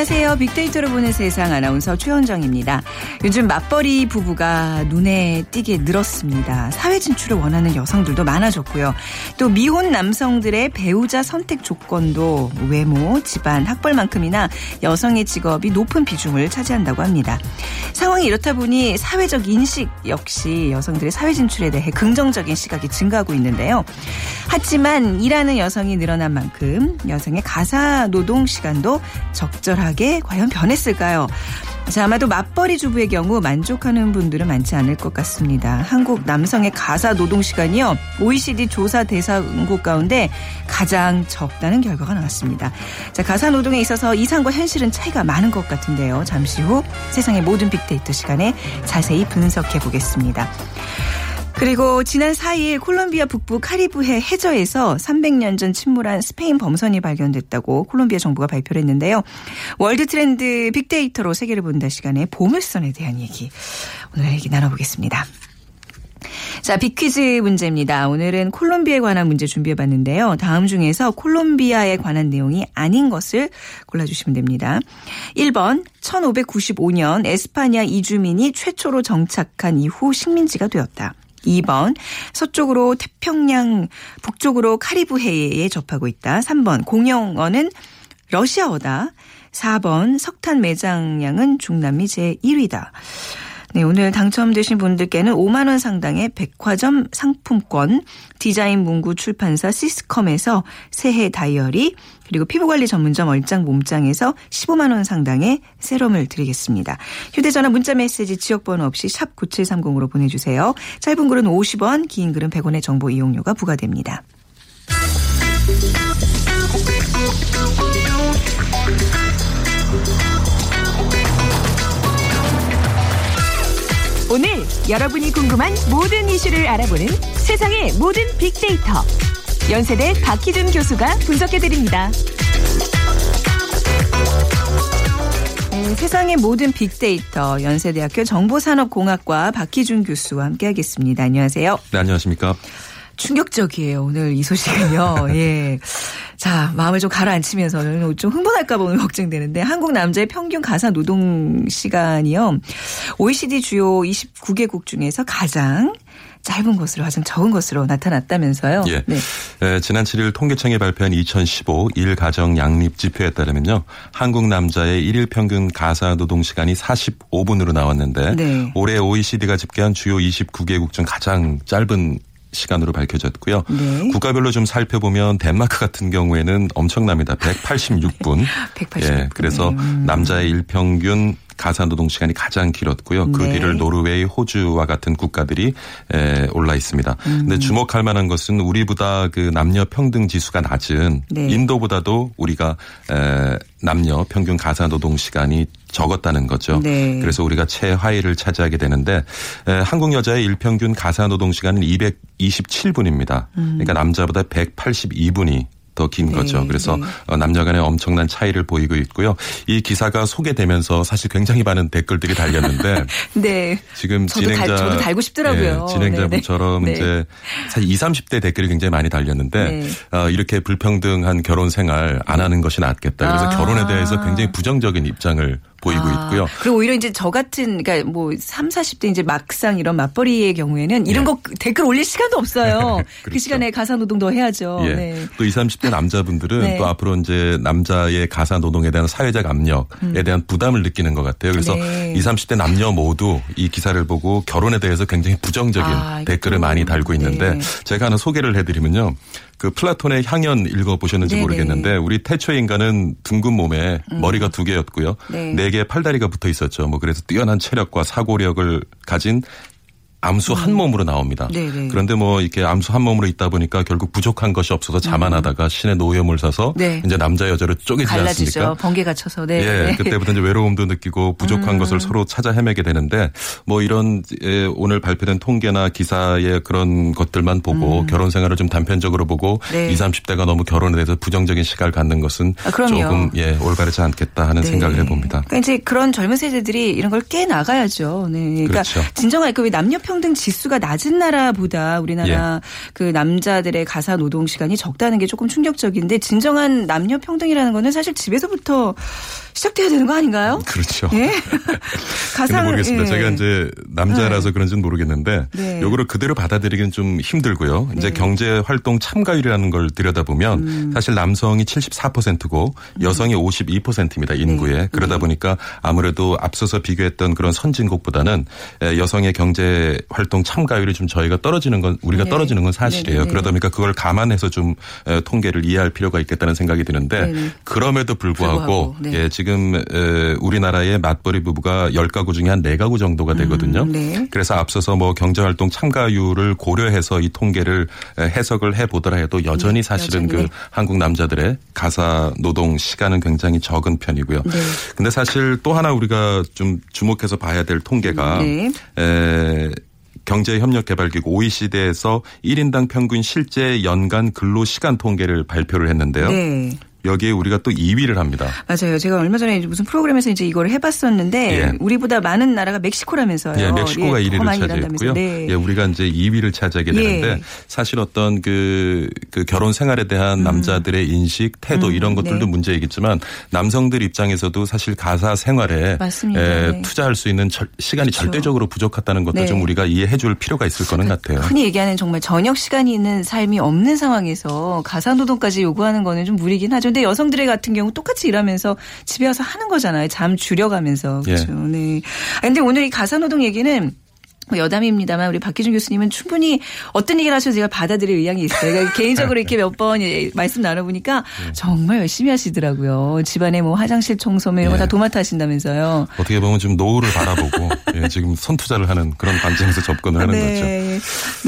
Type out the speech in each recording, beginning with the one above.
안녕하세요. 빅데이터로 보는 세상 아나운서 최현정입니다. 요즘 맞벌이 부부가 눈에 띄게 늘었습니다. 사회 진출을 원하는 여성들도 많아졌고요. 또 미혼 남성들의 배우자 선택 조건도 외모, 집안, 학벌만큼이나 여성의 직업이 높은 비중을 차지한다고 합니다. 상황이 이렇다 보니 사회적 인식 역시 여성들의 사회 진출에 대해 긍정적인 시각이 증가하고 있는데요. 하지만 일하는 여성이 늘어난 만큼 여성의 가사 노동 시간도 적절하게 과연 변했을까요? 자, 아마도 맞벌이 주부의 경우 만족하는 분들은 많지 않을 것 같습니다. 한국 남성의 가사 노동 시간이요. OECD 조사 대상국 가운데 가장 적다는 결과가 나왔습니다. 자, 가사 노동에 있어서 이상과 현실은 차이가 많은 것 같은데요. 잠시 후 세상의 모든 빅데이터 시간에 자세히 분석해 보겠습니다. 그리고 지난 4일 콜롬비아 북부 카리브해 해저에서 300년 전 침몰한 스페인 범선이 발견됐다고 콜롬비아 정부가 발표를 했는데요. 월드 트렌드 빅데이터로 세계를 본다 시간에 보물선에 대한 얘기 오늘 얘기 나눠보겠습니다. 자, 빅퀴즈 문제입니다. 오늘은 콜롬비아에 관한 문제 준비해봤는데요. 다음 중에서 콜롬비아에 관한 내용이 아닌 것을 골라주시면 됩니다. 1번, 1595년 에스파냐 이주민이 최초로 정착한 이후 식민지가 되었다. 2번 서쪽으로 태평양 북쪽으로 카리브해에 접하고 있다. 3번 공용어는 러시아어다. 4번 석탄 매장량은 중남미 제1위다. 네, 오늘 당첨되신 분들께는 5만 원 상당의 백화점 상품권, 디자인 문구 출판사 시스컴에서 새해 다이어리, 그리고 피부관리 전문점 얼짱 몸짱에서 15만 원 상당의 세럼을 드리겠습니다. 휴대전화 문자메시지 지역번호 없이 샵 9730으로 보내주세요. 짧은 글은 50원, 긴 글은 100원의 정보 이용료가 부과됩니다. 오늘 여러분이 궁금한 모든 이슈를 알아보는 세상의 모든 빅데이터. 연세대 박희준 교수가 분석해드립니다. 네, 세상의 모든 빅데이터 연세대학교 정보산업공학과 박희준 교수와 함께하겠습니다. 안녕하세요. 네, 안녕하십니까. 충격적이에요. 오늘 이 소식은요. 예. 자, 마음을 좀 가라앉히면서 좀 흥분할까봐 오늘 걱정되는데 한국 남자의 평균 가사 노동 시간이요. OECD 주요 29개국 중에서 가장 짧은 것으로 가장 적은 것으로 나타났다면서요. 예. 네. 에, 지난 7일 통계청이 발표한 2015 일가정 양립 지표에 따르면요. 한국 남자의 일일 평균 가사 노동 시간이 45분으로 나왔는데 네. 올해 OECD가 집계한 주요 29개국 중 가장 짧은 시간으로 밝혀졌고요. 네. 국가별로 좀 살펴보면 덴마크 같은 경우에는 엄청납니다. 186분. 186분. 예, 그래서 음. 남자의 일평균 가사 노동 시간이 가장 길었고요. 그 네. 뒤를 노르웨이, 호주와 같은 국가들이 에, 올라 있습니다. 근데 음. 주목할 만한 것은 우리보다 그 남녀 평등 지수가 낮은 네. 인도보다도 우리가 에, 남녀 평균 가사 노동 시간이 적었다는 거죠. 네. 그래서 우리가 최하위를 차지하게 되는데 에, 한국 여자의 일평균 가사 노동 시간은 227분입니다. 그러니까 남자보다 182분이 더긴 음. 네, 거죠. 그래서 네. 어, 남녀 간의 엄청난 차이를 보이고 있고요. 이 기사가 소개되면서 사실 굉장히 많은 댓글들이 달렸는데 네. 지금 저도 진행자 달- 저도 달고 싶더라고요. 예, 진행자분처럼 네, 네. 이제 사실 20, 30대 댓글이 굉장히 많이 달렸는데 네. 어, 이렇게 불평등한 결혼 생활 안 하는 것이 낫겠다. 그래서 아. 결혼에 대해서 굉장히 부정적인 입장을 보이고 아, 있고요. 그리고 오히려 이제 저 같은 그러니까 뭐 3, 40대 이제 막상 이런 맞벌이의 경우에는 이런 예. 거 댓글 올릴 시간도 없어요. 그 그렇죠. 시간에 가사 노동도 해야죠. 예. 네. 또 20, 30대 남자분들은 네. 또 앞으로 이제 남자의 가사 노동에 대한 사회적 압력에 대한 부담을 느끼는 것 같아요. 그래서 음. 네. 20, 30대 남녀 모두 이 기사를 보고 결혼에 대해서 굉장히 부정적인 아, 댓글을. 많이 달고 있는데 네. 제가 하나 소개를 해드리면요. 그 플라톤의 향연 읽어보셨는지 네네. 모르겠는데 우리 태초의 인간은 둥근 몸에 머리가 두 개였고요. 네. 네 개의 팔다리가 붙어 있었죠. 뭐 그래서 뛰어난 체력과 사고력을 가진 암수 한 몸으로 나옵니다. 네네. 그런데 뭐 이렇게 암수 한 몸으로 있다 보니까 결국 부족한 것이 없어서 자만하다가 신의 노염을 사서 네. 이제 남자 여자로 쪼개지 갈라지죠. 않습니까? 번개가 쳐서. 네. 예, 네. 그때부터 이제 외로움도 느끼고 부족한 음. 것을 서로 찾아 헤매게 되는데 뭐 이런 예, 오늘 발표된 통계나 기사의 그런 것들만 보고 결혼 생활을 좀 단편적으로 보고 음. 네. 20, 30대가 너무 결혼에 대해서 부정적인 시각을 갖는 것은 아. 조금 예, 올바르지 않겠다 하는 네. 생각을 해봅니다. 그러니까 이제 그런 젊은 세대들이 이런 걸 깨 나가야죠. 네. 그러니까 그렇죠. 진정한 그 남녀 평등 지수가 낮은 나라보다 우리나라 예. 그 남자들의 가사 노동 시간이 적다는 게 조금 충격적인데 진정한 남녀 평등이라는 거는 사실 집에서부터 시작돼야 되는 거 아닌가요? 그렇죠. 예. 근데 모르겠습니다. 예. 제가 이제 남자라서 그런지는 모르겠는데 네. 요거를 그대로 받아들이기는 좀 힘들고요. 이제 네. 경제 활동 참가율이라는 걸 들여다보면 음. 사실 남성이 74%고 여성이 52%입니다. 인구에. 네. 그러다 보니까 아무래도 앞서서 비교했던 그런 선진국보다는 에, 여성의 경제 활동 참가율이 좀 저희가 떨어지는 건 우리가 네. 떨어지는 건 사실이에요. 네, 네, 네. 그러다 보니까 그걸 감안해서 좀 에, 통계를 이해할 필요가 있겠다는 생각이 드는데 네, 네. 그럼에도 불구하고, 불구하고, 네. 예, 지금 에, 우리나라의 맞벌이 부부가 10가구 중에 한 4가구 정도가 되거든요. 음, 네. 그래서 앞서서 뭐 경제활동 참가율을 고려해서 이 통계를 에, 해석을 해보더라 해도 여전히 사실은 여전히, 그 네. 한국 남자들의 가사 노동 시간은 굉장히 적은 편이고요. 네. 근데 사실 또 하나 우리가 좀 주목해서 봐야 될 통계가 네. 에, 경제협력개발기구 OECD에서 1인당 평균 실제 연간 근로 시간 통계를 발표를 했는데요. 네. 여기에 우리가 또 2위를 합니다. 맞아요. 제가 얼마 전에 무슨 프로그램에서 이제 이걸 해봤었는데 예. 우리보다 많은 나라가 멕시코라면서요. 예, 멕시코가 예, 더 1위를 많이 차지했고요. 네. 예, 우리가 이제 2위를 차지하게 되는데 예. 사실 어떤 그, 그 결혼 생활에 대한 남자들의 인식, 태도 음, 이런 것들도 네. 문제이겠지만 남성들 입장에서도 사실 가사 생활에 맞습니다. 에, 네. 투자할 수 있는 절- 시간이 그렇죠. 절대적으로 부족하다는 것도 네. 좀 우리가 이해해 줄 필요가 있을 거는 같아요. 흔히 얘기하는 정말 저녁 시간이 있는 삶이 없는 상황에서 가사 노동까지 요구하는 거는 좀 무리긴 하죠. 근데 여성들의 같은 경우 똑같이 일하면서 집에 와서 하는 거잖아요. 잠 줄여가면서. 예. 그렇죠. 네. 아, 근데 오늘 이 가사 노동 얘기는 뭐 여담입니다만 우리 박기준 교수님은 충분히 어떤 얘기를 하셔도 제가 받아들일 의향이 있어요. 그러니까 개인적으로 이렇게 몇 번 말씀 나눠보니까 네. 정말 열심히 하시더라고요. 집안에 뭐 화장실 청소 뭐 이런 거다 예. 도맡아 하신다면서요. 어떻게 보면 지금 노후를 바라보고 예, 지금 선투자를 하는 그런 관점에서 접근을 하는 거죠.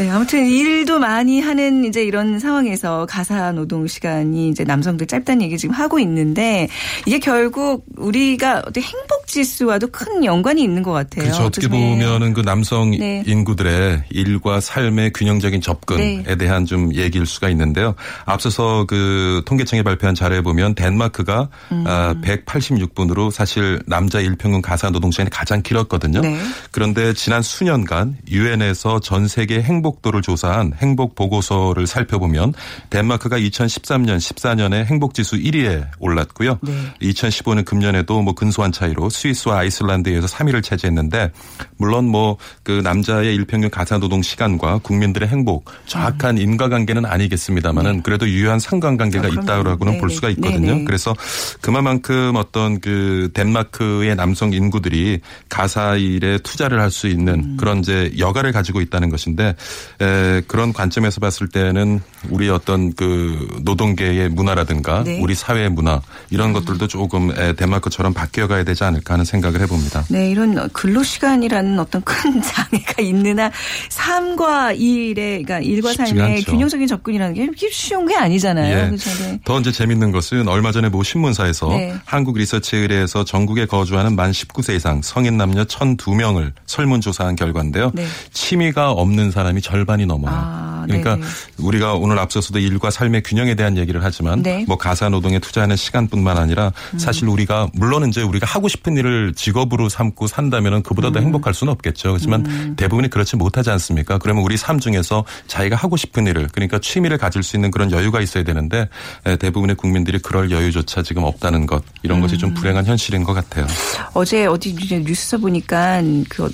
네. 네. 아무튼 일도 많이 하는 이제 이런 상황에서 가사 노동 시간이 이제 남성들 짧다는 얘기 지금 하고 있는데 이게 결국 우리가 어떤 행복 지수와도 큰 연관이 있는 것 같아요. 그렇죠. 어떻게 네. 보면은 그 남성 네. 인구들의 일과 삶의 균형적인 접근에 네. 대한 좀 얘기일 수가 있는데요. 앞서서 그 통계청이 발표한 자료에 보면 덴마크가 음. 아, 186분으로 사실 남자 일평균 가사 노동 시간이 가장 길었거든요. 네. 그런데 지난 수년간 유엔에서 전 세계 행복 도를 조사한 행복 보고서를 살펴보면 덴마크가 2013년, 14년에 행복 지수 1위에 올랐고요. 네. 2015년 금년에도 뭐 근소한 차이로 스위스와 아이슬란드에 서 3위를 차지했는데 물론 뭐 그 남자의 일평균 가사 노동 시간과 국민들의 행복 정확한 인과관계는 아니겠습니다만은 그래도 유효한 상관관계가 아, 그럼요. 있다고는 볼 네네. 수가 있거든요. 네네. 그래서 그만큼 어떤 그 덴마크의 남성 인구들이 가사 일에 투자를 할 수 있는 음. 그런 이제 여가를 가지고 있다는 것인데 에, 그런 관점에서 봤을 때는 우리 어떤 그 노동계의 문화라든가 네. 음. 우리 사회의 문화 이런 것들도 조금 에, 덴마크처럼 바뀌어가야 되지 않을까 하는 생각을 해봅니다. 네, 이런 근로 시간이라는 어떤 큰 장애가 있는 한 삶과 일의 그러니까 일과 삶의 않죠. 균형적인 접근이라는 게 이렇게 쉬운 게 아니잖아요. 예. 그렇죠. 네. 더 이제 재밌는 것은 얼마 전에 모 신문사에서 네. 한국 리서치에 의뢰해서 전국에 거주하는 만 19세 이상 성인 남녀 1,002명을 설문조사한 결과인데요. 네. 취미가 없는 사람이 절반이 넘어요. 아, 그러니까 네네. 우리가 오늘 앞서서도 일과 삶의 균형에 대한 얘기를 하지만 네. 음. 뭐 가사 노동에 투자하는 시간뿐만 아니라 사실 우리가 물론 이제 우리가 하고 싶은 일을 직업으로 삼고 산다면은 그보다 음. 더 행복할 수는 없겠죠. 그렇지만 대부분이 그렇지 못하지 않습니까? 그러면 우리 삶 중에서 자기가 하고 싶은 일을 그러니까 취미를 가질 수 있는 그런 여유가 있어야 되는데 에, 대부분의 국민들이 그럴 여유조차 지금 없다는 것 이런 것이 음. 좀 불행한 현실인 것 같아요. 어제 어디 뉴스 보니까 그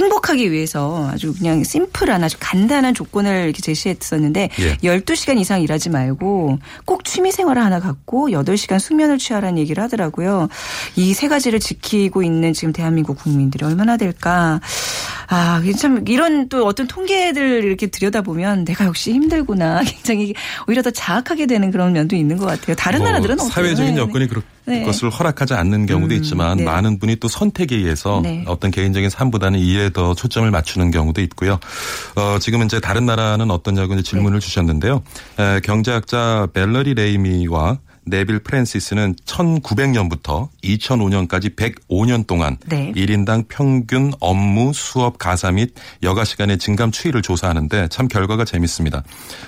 행복하기 위해서 아주 그냥 심플한 아주 간단한 조건을 이렇게 제시했었는데 예. 12시간 이상 일하지 말고 꼭 취미 생활을 하나 갖고 8시간 숙면을 취하라는 얘기를 하더라고요. 이 세 가지를 지키고 있는 지금 대한민국 국민들이 얼마나 될까. 아, 참 이런 또 어떤 통계들 이렇게 들여다보면 내가 역시 힘들구나. 굉장히 오히려 더 자학하게 되는 그런 면도 있는 것 같아요. 다른 뭐 나라들은 어때요? 사회적인 네, 여건이 그렇, 네. 그것을 허락하지 않는 경우도 음, 있지만 네. 많은 분이 또 선택에 의해서 네. 어떤 개인적인 삶보다는 일에 더 초점을 맞추는 경우도 있고요. 어, 지금 이제 다른 나라는 어떠냐고 이제 질문을 네. 주셨는데요. 에, 경제학자 벨러리 레이미와 네빌 프랜시스는 1900년부터 2005년까지 105년 동안 네. 1인당 평균 업무, 수업, 가사 및 여가 시간의 증감 추이를 조사하는데 참 결과가 재밌습니다.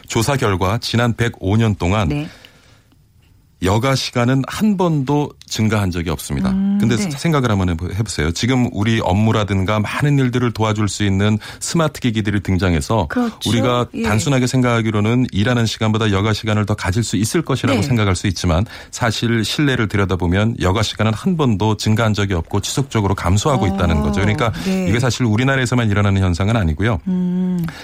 조사 결과 지난 105년 동안 네. 여가 시간은 한 번도 증가한 적이 없습니다. 근데 네. 생각을 한번 해보- 해보세요. 지금 우리 업무라든가 많은 일들을 도와줄 수 있는 스마트 기기들이 등장해서 그렇죠. 우리가 예. 단순하게 생각하기로는 일하는 시간보다 여가 시간을 더 가질 수 있을 것이라고 네. 생각할 수 있지만 사실 실내를 들여다보면 여가 시간은 한 번도 증가한 적이 없고 지속적으로 감소하고 있다는 거죠. 그러니까 네. 이게 사실 우리나라에서만 일어나는 현상은 아니고요.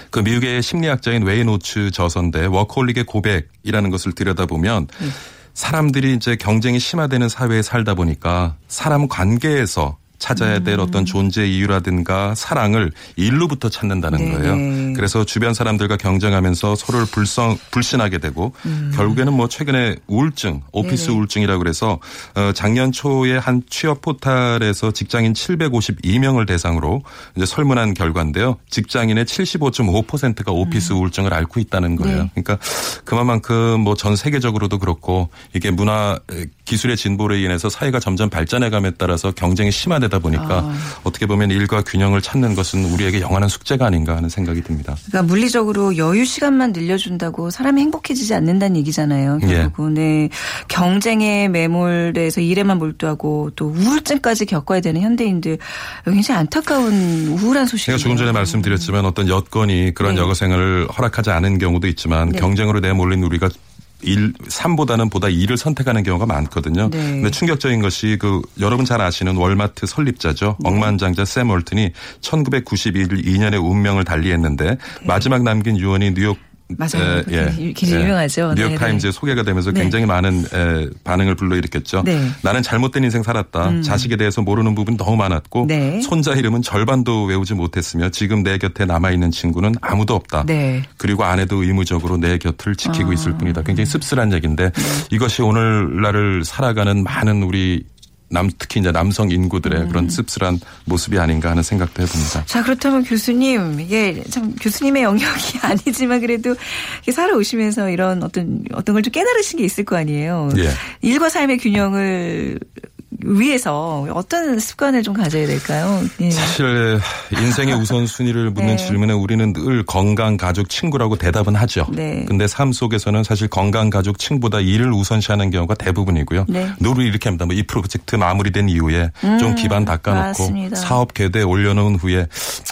그 미국의 심리학자인 웨인 오츠 저서인데 워커홀릭의 고백이라는 것을 들여다보면 사람들이 이제 경쟁이 심화되는 사회에 살다 보니까 사람 관계에서 찾아야 될 어떤 존재 이유라든가 사랑을 일로부터 찾는다는 네, 거예요. 네. 그래서 주변 사람들과 경쟁하면서 서로를 불성 불신하게 되고 결국에는 뭐 최근에 우울증, 오피스 네네. 우울증이라고 그래서 어 작년 초에 한 취업 포탈에서 직장인 752명을 대상으로 이제 설문한 결과인데요. 직장인의 75.5%가 오피스 우울증을 앓고 있다는 거예요. 네. 그러니까 그만큼 뭐 전 세계적으로도 그렇고 이게 문화 에, 기술의 진보로 인해서 사회가 점점 발전해감에 따라서 경쟁이 심화되다 보니까 아. 어떻게 보면 일과 균형을 찾는 것은 우리에게 영원한 숙제가 아닌가 하는 생각이 듭니다. 그러니까 물리적으로 여유 시간만 늘려준다고 사람이 행복해지지 않는다는 얘기잖아요. 예. 결국은 네. 경쟁에 매몰돼서 일에만 몰두하고 또 우울증까지 겪어야 되는 현대인들 굉장히 안타까운 우울한 소식이에요. 제가 조금 전에 말씀드렸지만 어떤 여건이 그런 네. 여가 생활을 허락하지 않은 경우도 있지만 네. 경쟁으로 내몰린 우리가 일, 삶보다는 보다 일을 선택하는 경우가 많거든요. 네. 근데 충격적인 것이 그 여러분 잘 아시는 월마트 설립자죠. 억만장자 샘 월튼이 1992년에 운명을 달리했는데 네. 마지막 남긴 유언이 뉴욕 맞아요. 그게 굉장히 유명하죠. 네, 뉴욕 타임즈에 소개가 되면서 네. 굉장히 많은 에, 반응을 불러일으켰죠. 네. 음. 나는 잘못된 인생 살았다. 자식에 대해서 모르는 부분이 너무 많았고 네. 손자 이름은 절반도 외우지 못했으며 지금 내 곁에 남아 있는 친구는 아무도 없다. 네. 그리고 아내도 의무적으로 내 곁을 지키고 아. 있을 뿐이다. 굉장히 씁쓸한 얘기인데 네. 이것이 오늘날을 살아가는 많은 우리 남 특히 이제 남성 인구들의 음. 그런 씁쓸한 모습이 아닌가 하는 생각도 해봅니다. 자 그렇다면 교수님 이게 참 교수님의 영역이 아니지만 그래도 살아오시면서 이런 어떤 어떤 걸 좀 깨달으신 게 있을 거 아니에요. 예. 일과 삶의 균형을 위해서 어떤 습관을 좀 가져야 될까요? 예. 사실 인생의 우선순위를 묻는 네. 질문에 우리는 늘 건강, 가족, 친구라고 대답은 하죠. 네. 근데 삶 속에서는 사실 건강, 가족, 친구보다 일을 우선시하는 경우가 대부분이고요. 네. 늘 이렇게 합니다. 뭐이 프로젝트 마무리된 이후에 좀 기반 닦아놓고 음, 맞습니다. 사업 궤도에 올려놓은 후에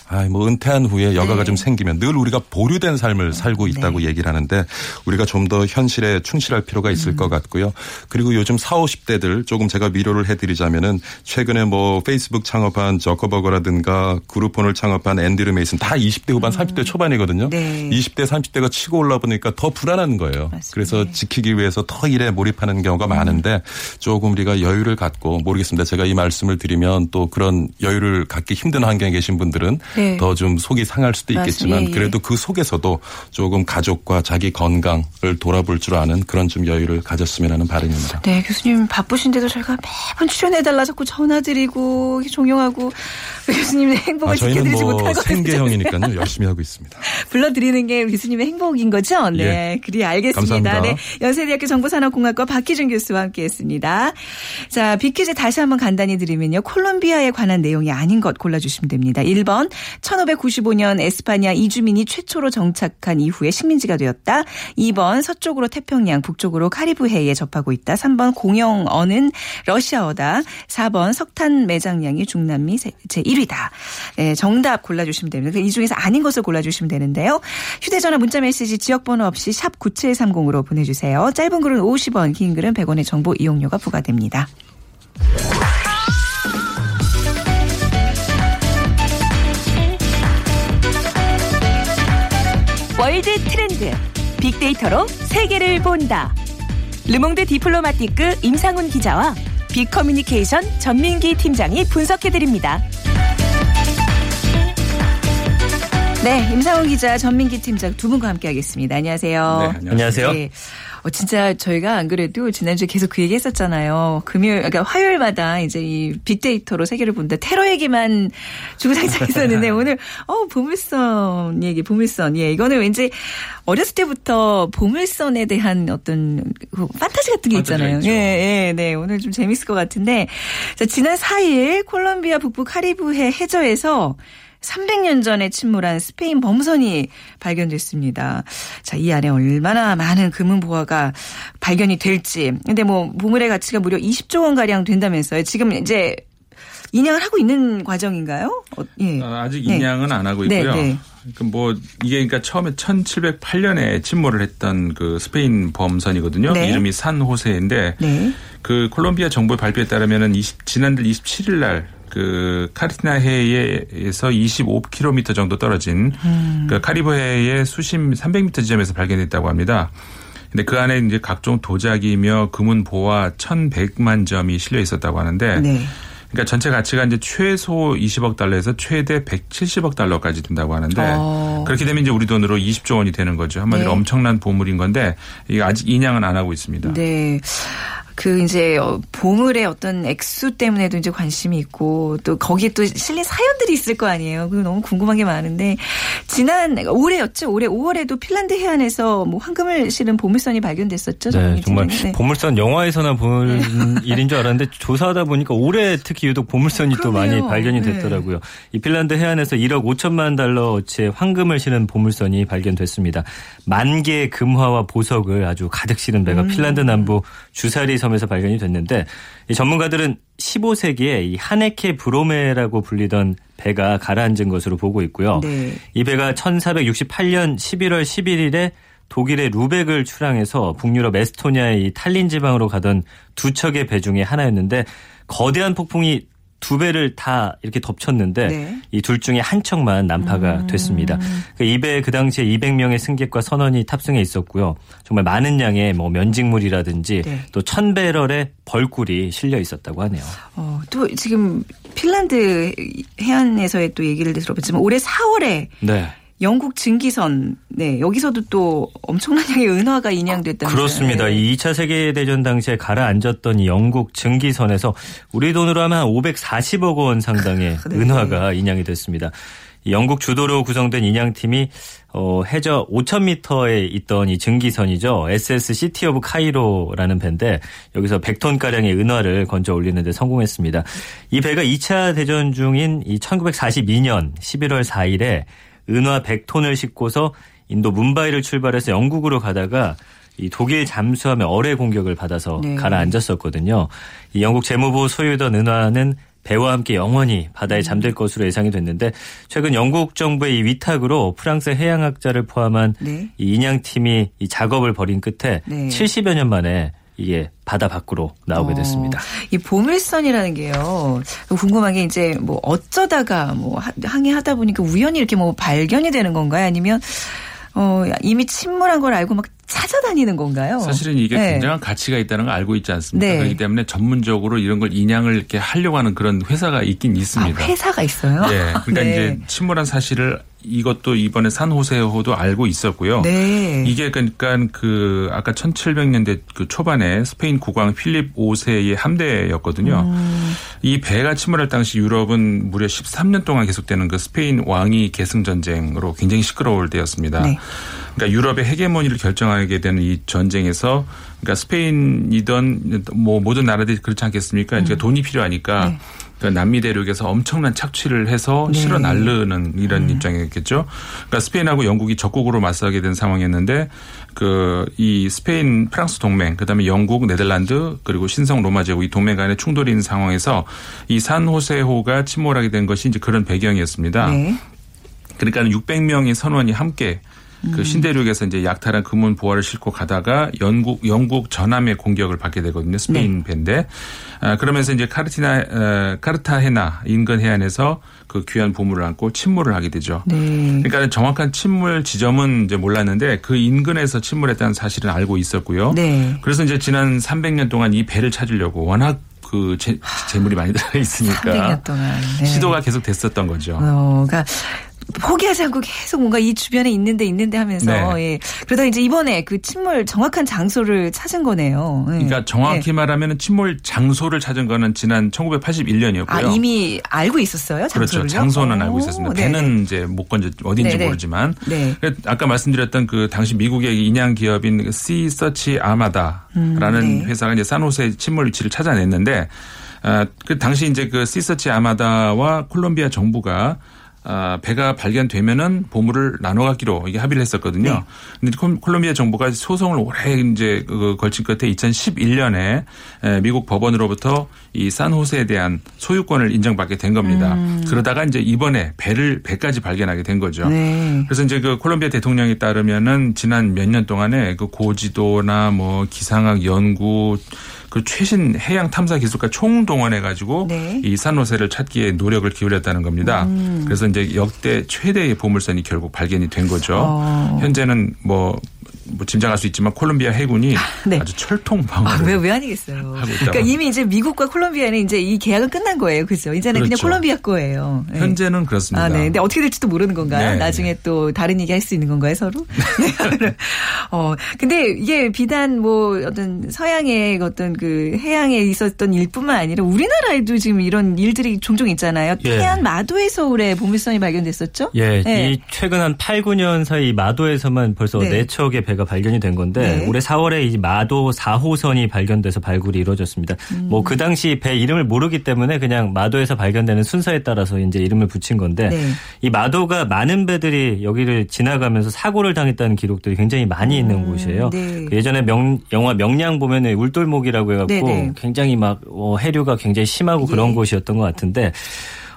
아, 뭐 은퇴한 후에 여가가 네. 좀 생기면 늘 우리가 보류된 삶을 살고 있다고 얘기를 하는데 우리가 좀 더 현실에 충실할 필요가 있을 음. 것 같고요. 그리고 요즘 4, 50대들 조금 제가 위로를 해드리자면은 최근에 뭐 페이스북 창업한 저커버거라든가 그룹폰을 창업한 앤드류 메이슨 다 20대 후반 30대 초반이거든요. 음. 네. 20대 30대가 치고 올라 보니까 더 불안한 거예요. 맞습니다. 그래서 지키기 위해서 더 일에 몰입하는 경우가 많은데 조금 우리가 여유를 갖고 모르겠습니다. 제가 이 말씀을 드리면 또 그런 여유를 갖기 힘든 환경에 계신 분들은 네. 더좀 속이 상할 수도 있겠지만 맞습니다. 예, 예. 그래도 그 속에서도 조금 가족과 자기 건강을 돌아볼 줄 아는 그런 좀 여유를 가졌으면 하는 바람입니다. 네, 교수님 바쁘신데도 저희가 매번 출연해달라 자꾸 전화드리고 종용하고 교수님의 행복을 아, 지켜드리지 뭐 못할 것 같아요. 생계형이니까요. 열심히 하고 있습니다. 불러드리는 게 교수님의 행복인 거죠? 네. 예. 그리 알겠습니다. 감사합니다. 네. 연세대학교 정보산업공학과 박희준 교수와 함께 했습니다. 자, 빅퀴즈 다시 한번 간단히 드리면요. 콜롬비아에 관한 내용이 아닌 것 골라주시면 됩니다. 1번, 1595년 에스파냐 이주민이 최초로 정착한 이후에 식민지가 되었다. 2번, 서쪽으로 태평양, 북쪽으로 카리브해에 접하고 있다. 3번, 공영어는 러시아어다. 4번, 석탄 매장량이 중남미 제1위다. 네, 정답 골라주시면 됩니다. 이 중에서 아닌 것을 골라주시면 되는데요. 휴대전화 문자메시지 지역번호 없이 샵 9730으로 보내주세요. 짧은 글은 50원, 긴 글은 100원의 정보 이용료가 부과됩니다. 월드 트렌드 빅데이터로 세계를 본다. 르몽드 디플로마티크 임상훈 기자와 빅커뮤니케이션 전민기 팀장이 분석해드립니다. 네, 임상훈 기자, 전민기 팀장 두 분과 함께하겠습니다. 안녕하세요. 안녕하세요. 네. 어, 진짜 저희가 안 그래도 지난주에 계속 그 얘기 했었잖아요. 금요일, 그러니까 화요일마다 이제 이 빅데이터로 세계를 본다. 테러 얘기만 주구장창 있었는데 오늘, 어, 보물선 얘기, 보물선. 예, 이거는 왠지 어렸을 때부터 보물선에 대한 어떤 그 판타지 같은 게 있잖아요. 예. 예, 네. 오늘 좀 재밌을 것 같은데. 자, 지난 4일 콜롬비아 북부 카리브해 해저에서 300년 전에 침몰한 스페인 범선이 발견됐습니다. 자, 이 안에 얼마나 많은 금은 보화가 발견이 될지. 근데 뭐 보물의 가치가 무려 20조 원 가량 된다면서요. 지금 이제 인양을 하고 있는 과정인가요? 어, 예. 아, 아직 네. 인양은 안 하고 네, 있고요. 네. 그뭐 이게 그러니까 처음에 1708년에 침몰을 했던 그 스페인 범선이거든요. 네. 이름이 산 호세인데 네. 그 콜롬비아 정부의 발표에 따르면은 20, 지난달 27일 날 그 카리티나 해에서 25km 정도 떨어진 음. 그 카리브 해의 수심 300m 지점에서 발견됐다고 합니다. 근데 그 안에 이제 각종 도자기며 금은 보화 1,100만 점이 실려 있었다고 하는데 네. 그러니까 전체 가치가 이제 최소 20억 달러에서 최대 170억 달러까지 된다고 하는데 어. 그렇게 되면 이제 우리 돈으로 20조 원이 되는 거죠. 한마디로 네. 엄청난 보물인 건데 이게 아직 인양은 안 하고 있습니다. 네. 그 이제 어, 보물의 어떤 액수 때문에도 이제 관심이 있고 또 거기에 또 실린 사연들이 있을 거 아니에요. 그 너무 궁금한 게 많은데 지난 올해였죠. 올해 5월에도 핀란드 해안에서 뭐 황금을 실은 보물선이 발견됐었죠. 네, 정말. 네. 보물선 영화에서나 본 일인 줄 알았는데 조사하다 보니까 올해 특히 유독 보물선이 또 많이. 발견이 네. 됐더라고요. 이 핀란드 해안에서 1억 5천만 달러어치의 황금을 실은 보물선이 발견됐습니다. 만 개의 금화와 보석을 아주 가득 실은 배가 음. 핀란드 남부 주사리 섬에서 발견이 됐는데 이 전문가들은 15세기에 이 하네케 브로메라고 불리던 배가 가라앉은 것으로 보고 있고요. 네. 이 배가 1468년 11월 11일에 독일의 루벡을 출항해서 북유럽 에스토니아의 이 탈린 지방으로 가던 두 척의 배 중에 하나였는데 거대한 폭풍이 두 배를 다 이렇게 덮쳤는데 네. 이둘 중에 한 척만 난파가 음. 됐습니다. 이 배에 그 당시에 200명의 승객과 선원이 탑승해 있었고요. 정말 많은 양의 뭐 면직물이라든지 네. 또 1000배럴의 벌꿀이 실려 있었다고 하네요. 어, 또 지금 핀란드 해안에서의 또 얘기를 들어봤지만 올해 4월에 네. 영국 증기선 네 여기서도 또 엄청난 양의 은화가 인양됐다면서요. 그렇습니다. 네. 이 2차 세계 대전 당시에 가라앉았던 이 영국 증기선에서 우리 돈으로 하면 한 540억 원 상당의 네. 은화가 인양이 됐습니다. 이 영국 주도로 구성된 인양팀이 어, 해저 5,000m에 있던 이 증기선이죠. SS 시티 오브 카이로라는 배인데 여기서 100톤 가량의 은화를 건져 올리는데 성공했습니다. 이 배가 2차 대전 중인 이 1942년 11월 4일에 은화 100톤을 싣고서 인도 문바이를 출발해서 영국으로 가다가 이 독일 잠수함의 어뢰 공격을 받아서 네. 가라앉았었거든요. 이 영국 재무부 소유던 은화는 배와 함께 영원히 바다에 잠들 것으로 예상이 됐는데 최근 영국 정부의 이 위탁으로 프랑스 해양학자를 포함한 네. 이 인양팀이 이 작업을 벌인 끝에 네. 70여 년 만에 이게 바다 밖으로 나오게 어, 됐습니다. 이 보물선이라는 게요. 궁금한 게 이제 뭐 어쩌다가 뭐 하- 항해하다 보니까 우연히 이렇게 뭐 발견이 되는 건가요? 아니면 어 이미 침몰한 걸 알고 막 찾아다니는 건가요? 사실은 이게 네. 굉장한 가치가 있다는 걸 알고 있지 않습니까? 네. 그렇기 때문에 전문적으로 이런 걸 인양을 이렇게 하려고 하는 그런 회사가 있긴 아, 있습니다. 회사가 있어요. 예. 그러니까 네. 이제 침몰한 사실을 이것도 이번에 산호세호도 알고 있었고요. 네. 이게 그러니까 그 아까 1700년대 그 초반에 스페인 국왕 필립 5세의 함대였거든요. 음. 이 배가 침몰할 당시 유럽은 무려 13년 동안 계속되는 그 스페인 왕위 계승 전쟁으로 굉장히 시끄러울 때였습니다. 네. 그러니까 유럽의 헤게모니를 결정하게 되는 이 전쟁에서 그러니까 스페인이던 뭐 모든 나라들이 그렇지 않겠습니까? 이제 돈이 필요하니까 음. 네. 그 남미 대륙에서 엄청난 착취를 해서 네. 실어 나르는 이런 음. 입장이었겠죠. 그러니까 스페인하고 영국이 적국으로 맞서게 된 상황이었는데 그 이 스페인 프랑스 동맹 그다음에 영국 네덜란드 그리고 신성 로마 제국 이 동맹 간의 충돌이 있는 상황에서 이 산호세호가 침몰하게 된 것이 이제 그런 배경이었습니다. 네. 그러니까 600명의 선원이 함께 음. 그 신대륙에서 이제 약탈한 금은 보화를 싣고 가다가 영국 영국 전함의 공격을 받게 되거든요. 네. 스페인 배인데 아, 그러면서 이제 카르티나 어, 카르타헤나 인근 해안에서 그 귀한 보물을 안고 침몰을 하게 되죠. 네. 그러니까 정확한 침몰 지점은 이제 몰랐는데 그 인근에서 침몰했다는 사실은 알고 있었고요. 네. 그래서 이제 지난 300년 동안 이 배를 찾으려고 워낙 그 재, 재물이 많이 들어 있으니까 300년 동안. 네. 시도가 계속 됐었던 거죠. 어, 그러니까 포기하지 않고 계속 뭔가 이 주변에 있는데 있는데 하면서 네. 예. 그러다 이제 이번에 그 침몰 정확한 장소를 찾은 거네요. 예. 그러니까 정확히 예. 말하면 침몰 장소를 찾은 거는 지난 1981년이었고요. 아 이미 알고 있었어요 장소를요? 그렇죠. 장소는 오, 알고 있었습니다. 네네. 배는 이제 못 건져 어딘지 네네. 모르지만 네. 그 아까 말씀드렸던 그 당시 미국의 인양 기업인 Sea Search Armada라는 네. 회사가 이제 산호세 침몰 위치를 찾아냈는데 아, 그 당시 이제 그 Sea Search Armada와 콜롬비아 정부가 아, 배가 발견되면은 보물을 나눠 갖기로 이게 합의를 했었거든요. 네. 근데 콜- 콜롬비아 정부가 소송을 오래 이제 그 걸친 끝에 2011년에 미국 법원으로부터 이 산호세에 대한 소유권을 인정받게 된 겁니다. 그러다가 이제 이번에 배를 배까지 발견하게 된 거죠. 네. 그래서 이제 그 콜롬비아 대통령에 따르면은 지난 몇 년 동안에 그 고지도나 뭐 기상학 연구 그 최신 해양 탐사 기술과 총동원해 가지고 네. 이 산호세를 찾기에 노력을 기울였다는 겁니다. 음. 그래서 이제 역대 최대의 보물선이 결국 발견이 된 거죠. 어. 현재는 뭐, 뭐 짐작할 수 있지만 콜롬비아 해군이 네. 아주 철통 방어를 아, 왜, 왜 아니겠어요. 그러니까 이미 이제 미국과 콜롬비아는 이제 이 계약은 끝난 거예요. 그죠? 이제는 그냥 그렇죠. 콜롬비아 거예요. 네. 현재는 그렇습니다. 아, 네. 근데 어떻게 될지도 모르는 건가요? 네, 나중에 또 다른 얘기 할 수 있는 건가요, 서로? 네. 어, 근데 이게 비단 뭐 어떤 서양의 어떤 그 해양에 있었던 일뿐만 아니라 우리나라에도 지금 이런 일들이 종종 있잖아요. 예. 태안 마도에서 올해 보물선이 발견됐었죠? 예, 네. 이 최근 한 8, 9년 사이 이 마도에서만 벌써 네. 네. 척의 배가 발견이 된 건데 네. 올해 4월에 이 마도 4호선이 발견돼서 발굴이 이루어졌습니다. 음. 뭐그 당시 배 이름을 모르기 때문에 그냥 마도에서 발견되는 순서에 따라서 이제 이름을 붙인 건데 네. 이 마도가 많은 배들이 여기를 지나가면서 사고를 당했다는 기록들이 굉장히 많이 있는 곳이에요. 네. 그 예전에 명, 영화 명량 보면은 울돌목이라고 해갖고 네, 네. 굉장히 막 어, 해류가 굉장히 심하고 그런 예. 곳이었던 것 같은데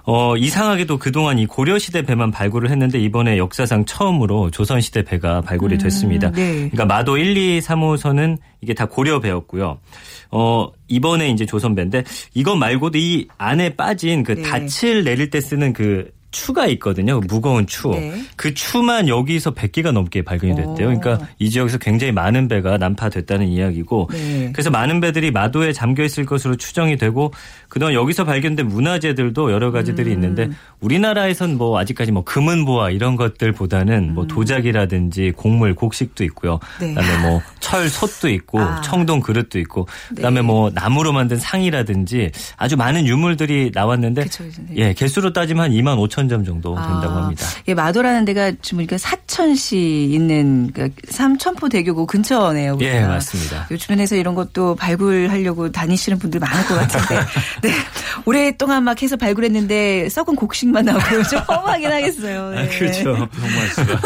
어, 이상하게도 그동안 이 고려시대 배만 발굴을 했는데 이번에 역사상 처음으로 조선시대 배가 발굴이 됐습니다. 네. 그러니까 마도 1, 2, 3호선은 이게 다 고려 배였고요. 어, 이번에 이제 조선 배인데 이것 말고도 이 안에 빠진 그 네. 닻을 내릴 때 쓰는 그 추가 있거든요. 그 무거운 추. 네. 그 추만 여기서 100개가 넘게 발견이 됐대요. 오. 그러니까 이 지역에서 굉장히 많은 배가 난파됐다는 이야기고 네. 그래서 많은 배들이 마도에 잠겨 있을 것으로 추정이 되고 그동안 여기서 발견된 문화재들도 여러 가지들이 음. 있는데 우리나라에선 뭐 아직까지 뭐 금은 보화 이런 것들보다는 뭐 도자기라든지 곡물 곡식도 있고요. 음. 네. 그다음에 뭐 철 솥도 있고 아. 청동 그릇도 있고 그다음에 네. 뭐 나무로 만든 상이라든지 아주 많은 유물들이 나왔는데 그쵸, 그쵸. 네. 예 개수로 따지면 한 2만 5천 점 정도 된다고 아, 합니다. 예, 마도라는 데가 지금 그러니까 사천시 있는 그 삼천포 대교구 근처네요. 예 우리가. 맞습니다. 요 주변에서 이런 것도 발굴하려고 다니시는 분들 많을 것 같은데, 네 오랫동안 막 해서 발굴했는데 썩은 곡식만 나오고 좀 허무하긴 하겠어요. 네. 아, 그렇죠. 병만 씨가.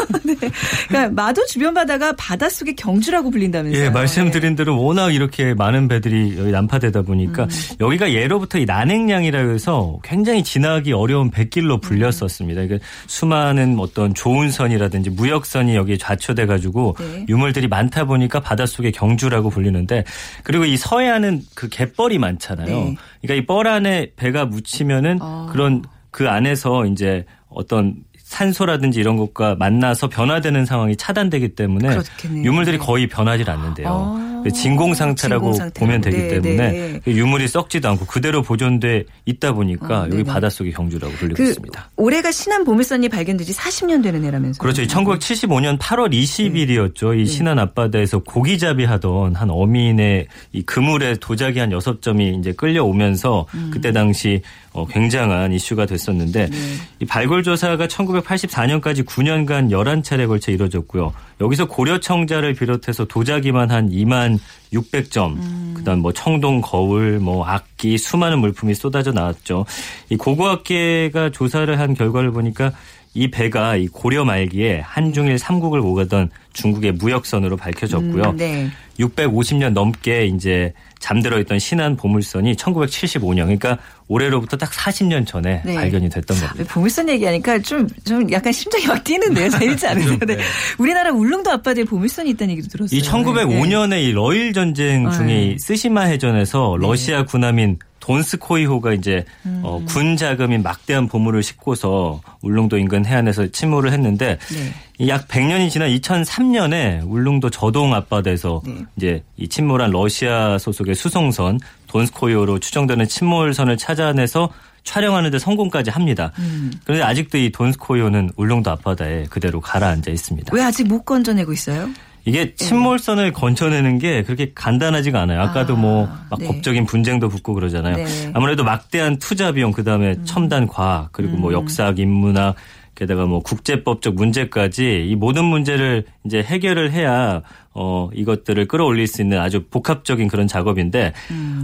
그러니까 마도 주변 바다가 바닷속의 경주라고 불린다면서요. 예, 말씀드린 대로 워낙 이렇게 많은 배들이 여기 난파되다 보니까 음. 여기가 예로부터 이 난행량이라 해서 굉장히 지나기 어려운 백길로 불 렸었습니다. 이게 수많은 어떤 좋은 선이라든지 무역선이 여기에 좌초돼 가지고 네. 유물들이 많다 보니까 바닷속의 경주라고 불리는데 그리고 이 서해안은 그 갯벌이 많잖아요. 네. 그러니까 이 뻘 안에 배가 묻히면은 아. 그런 그 안에서 이제 어떤 산소라든지 이런 것과 만나서 변화되는 상황이 차단되기 때문에 그렇겠네요. 유물들이 거의 변하지 않는데요. 아. 그 진공 상태라고. 보면 되기 네, 때문에 네. 그 유물이 썩지도 않고 그대로 보존돼 있다 보니까 아, 여기. 바닷속의 경주라고 불리고 그 있습니다. 올해가 신안 보물선이 발견된 지 40년 되는 해라면서요. 그렇죠. 1975년 8월 20일이었죠. 이 신안 앞바다에서 고기잡이 하던 한 어민의 이 그물에 도자기 한 6점이 이제 끌려오면서 그때 당시 어, 굉장한 이슈가 됐었는데 이 발굴 조사가 1984년까지 9년간 11차례 걸쳐 이루어졌고요. 여기서 고려청자를 비롯해서 도자기만 한 2만 600점, 그다음 뭐 청동 거울, 뭐 악기, 수많은 물품이 쏟아져 나왔죠. 이 고고학계가 조사를 한 결과를 보니까 이 배가 이 고려 말기에 한중일 삼국을 오가던 중국의 무역선으로 밝혀졌고요. 음, 네. 650년 넘게 이제 잠들어 있던 신안 보물선이 1975년 그러니까 올해로부터 딱 40년 전에 네. 발견이 됐던 겁니다. 보물선 얘기하니까 좀, 좀 약간 심장이 막 뛰는데요. 재밌지 않으세요? 네. 우리나라 울릉도 앞바다에 보물선이 있다는 얘기도 들었어요. 이 1905년에 이 러일 전쟁 중에 네. 이 쓰시마 해전에서 러시아 군함인 돈스코이호가 이제 음. 어, 군 자금인 막대한 보물을 싣고서 울릉도 인근 해안에서 침몰을 했는데 네. 이약 100년이 지난 2003년에 울릉도 저동 앞바다에서 네. 이제 이 침몰한 러시아 소속의 수송선 돈스코이호로 추정되는 침몰선을 찾아내서 촬영하는데 성공까지 합니다. 음. 그런데 아직도 이 돈스코이오는 울릉도 앞바다에 그대로 가라앉아 있습니다. 왜 아직 못 건져내고 있어요? 이게 침몰선을 건져내는 게 그렇게 간단하지가 않아요. 아까도 아, 뭐막 네. 법적인 분쟁도 붙고 그러잖아요. 네. 아무래도 막대한 투자 비용 그 다음에 첨단 과학 그리고 뭐 역사학 인문학 게다가 뭐 국제법적 문제까지 이 모든 문제를 이제 해결을 해야 어 이것들을 끌어올릴 수 있는 아주 복합적인 그런 작업인데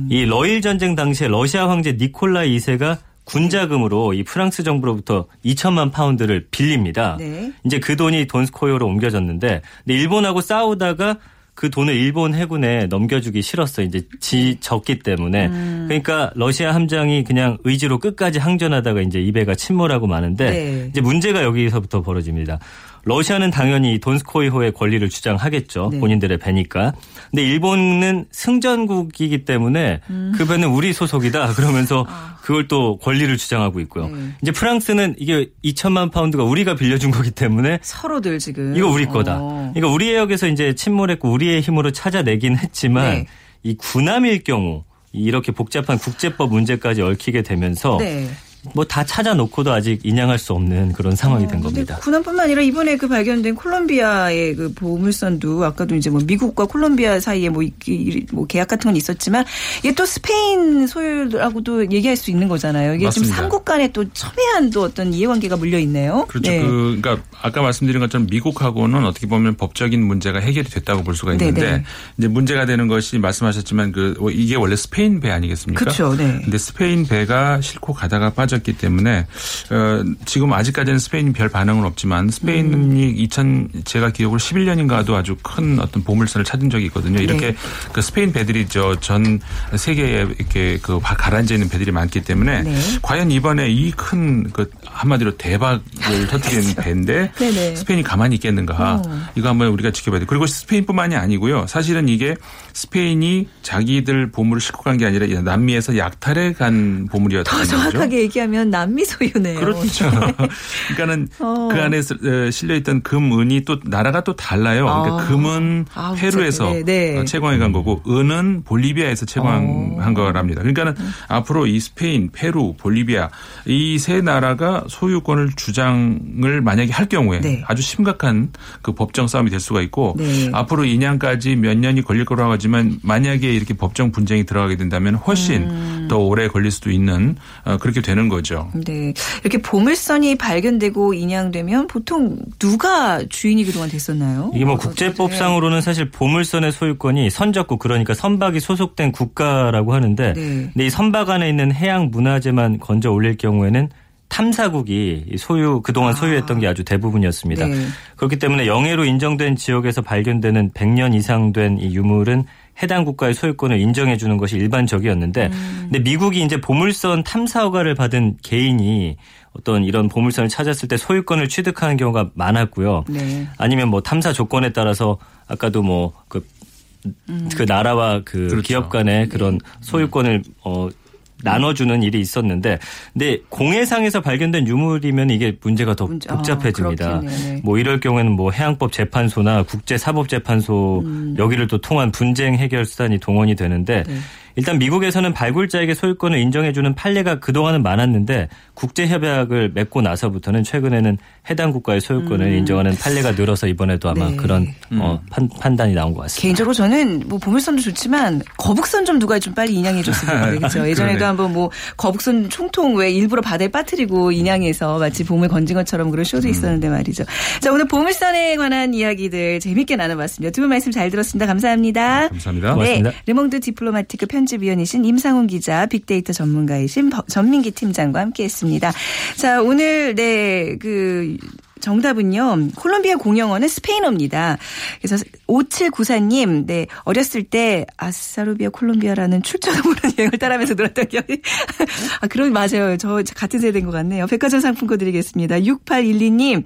이 러일 전쟁 당시에 러시아 황제 니콜라이 2세가 군자금으로 이 프랑스 정부로부터 2천만 파운드를 빌립니다. 네. 이제 그 돈이 돈스코이오로 옮겨졌는데 근데 일본하고 싸우다가 그 돈을 일본 해군에 넘겨주기 싫었어. 이제 지 졌기 때문에. 음. 그러니까 러시아 함장이 그냥 의지로 끝까지 항전하다가 이제 이 배가 침몰하고 마는데 네. 이제 문제가 여기서부터 벌어집니다. 러시아는 당연히 돈스코이호의 권리를 주장하겠죠. 네. 본인들의 배니까. 근데 일본은 승전국이기 때문에 음. 그 배는 우리 소속이다. 그러면서 그걸 또 권리를 주장하고 있고요. 아. 네. 이제 프랑스는 이게 2천만 파운드가 우리가 빌려준 거기 때문에 서로들 지금. 이거 우리 거다. 어. 그러니까 우리의 역에서 이제 침몰했고 우리의 힘으로 찾아내긴 했지만 네. 이 군함일 경우 이렇게 복잡한 국제법 문제까지 얽히게 되면서 네. 뭐 다 찾아놓고도 아직 인양할 수 없는 그런 상황이 된 어, 겁니다. 군함뿐만 아니라 이번에 그 발견된 콜롬비아의 그 보물선도 아까도 이제 뭐 미국과 콜롬비아 사이에 뭐, 이- 뭐 계약 같은 건 있었지만 이게 또 스페인 소유라고도 얘기할 수 있는 거잖아요. 이게 좀 맞습니다. 삼국 간에 또 첨예한 또 어떤 이해관계가 물려 있네요. 그렇죠. 네. 그, 그러니까 아까 말씀드린 것처럼 미국하고는 어떻게 보면 법적인 문제가 해결이 됐다고 볼 수가 있는데 네네. 이제 문제가 되는 것이 말씀하셨지만 그 이게 원래 스페인 배 아니겠습니까? 그렇죠. 네. 근데 스페인 배가 싣고 가다가 빠 졌기 때문에 어, 지금 아직까지는 스페인이 별 반응은 없지만 스페인이 음. 2000 제가 기억으로 11년인가도 아주 큰 어떤 보물선을 찾은 적이 있거든요. 이렇게 네. 그 스페인 배들이 저 전 세계에 이렇게 그 가라앉아 있는 배들이 많기 때문에 네. 과연 이번에 이 큰 그 한마디로 대박을 배인데 그렇죠. 네네. 스페인이 가만히 있겠는가 어. 이거 한번 우리가 지켜봐야 돼. 그리고 스페인뿐만이 아니고요. 사실은 이게 스페인이 자기들 보물을 싣고 간 게 아니라 이 남미에서 약탈해 간더 보물이었다는 거죠. 정확하게 얘기 하면 남미 소유네요. 그렇죠. 그러니까는 어. 그 안에 실려 있던 금, 은이 또 나라가 또 달라요. 그러니까 아. 금은 아우, 페루에서 네, 네. 어, 채광해 간 거고 은은 볼리비아에서 채광한 거랍니다. 그러니까는 앞으로 이 스페인, 페루, 볼리비아 이 세 나라가 소유권을 주장을 만약에 할 경우에 네. 아주 심각한 그 법정 싸움이 될 수가 있고 네. 앞으로 인양까지 몇 년이 걸릴 거라고 하지만 만약에 이렇게 법정 분쟁이 들어가게 된다면 훨씬 음. 더 오래 걸릴 수도 있는 어, 그렇게 되는 거죠. 네. 이렇게 보물선이 발견되고 인양되면 보통 누가 주인이 그동안 됐었나요? 이게 뭐 어, 국제법상으로는 사실 보물선의 소유권이 선적국 그러니까 선박이 소속된 국가라고 하는데 네. 근데 이 선박 안에 있는 해양 문화재만 건져 올릴 경우에는 탐사국이 이 소유 그동안 소유했던 게 아주 대부분이었습니다. 네. 그렇기 때문에 영해로 인정된 지역에서 발견되는 100년 이상 된 이 유물은 해당 국가의 소유권을 인정해 주는 것이 일반적이었는데 음. 근데 미국이 이제 보물선 탐사 허가를 받은 개인이 어떤 이런 보물선을 찾았을 때 소유권을 취득하는 경우가 많았고요. 네. 아니면 뭐 탐사 조건에 따라서 아까도 뭐그그 나라와 그 그렇죠. 기업 간의 그런 소유권을 어 나눠주는 일이 있었는데, 근데 공해상에서 발견된 유물이면 이게 문제가 더 문제- 아, 복잡해집니다. 네. 뭐 이럴 경우에는 뭐 해양법 재판소나 국제사법재판소 음. 여기를 또 통한 분쟁 해결 수단이 동원이 되는데 네. 일단 미국에서는 발굴자에게 소유권을 인정해주는 판례가 그동안은 많았는데 국제협약을 맺고 나서부터는 최근에는 해당 국가의 소유권을 인정하는 판례가 늘어서 이번에도 아마 음. 네. 그런 어, 판, 판단이 나온 것 같습니다. 개인적으로 저는 뭐 보물선도 좋지만 거북선 좀 누가 좀 빨리 인양해 줬으면 좋겠죠. 예전에도. 한번 뭐 거북선 총통 왜 일부러 바다에 빠뜨리고 인양해서 마치 보물 건진 것처럼 그런 쇼도 있었는데 말이죠. 자 오늘 보물선에 관한 이야기들 재밌게 나눠봤습니다. 두 분 말씀 잘 들었습니다. 감사합니다. 감사합니다. 고맙습니다. 네, 르몽드 디플로마티크 편집 위원이신 임상훈 기자, 빅데이터 전문가이신 버- 전민기 팀장과 함께했습니다. 자, 오늘 네그 정답은요. 콜롬비아 공용어는 스페인어입니다. 그래서 5794님, 네, 어렸을 때 아사루비아 콜롬비아라는 출처도 모르는 여행을 따라하면서 놀았던 기억이. 아, 그럼 맞아요. 저 같은 세대인 것 같네요. 백화점 상품권 드리겠습니다. 6812님,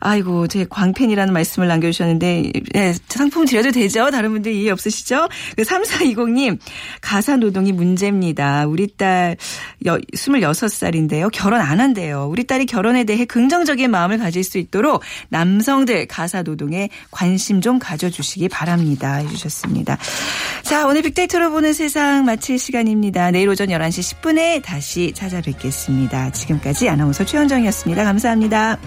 아이고, 제 광팬이라는 말씀을 남겨주셨는데, 네, 상품 드려도 되죠? 다른 분들 이해 없으시죠? 그 3420님, 가사 노동이 문제입니다. 우리 딸 여, 26살인데요. 결혼 안 한대요. 우리 딸이 결혼에 대해 긍정적인 마음을 가질 수수 있도록 남성들 가사 노동에 관심 좀 가져주시기 바랍니다. 해주셨습니다. 자, 오늘 빅데이터로 보는 세상 마칠 시간입니다. 내일 오전 11시 10분에 다시 찾아뵙겠습니다. 지금까지 아나운서 최현정이었습니다. 감사합니다.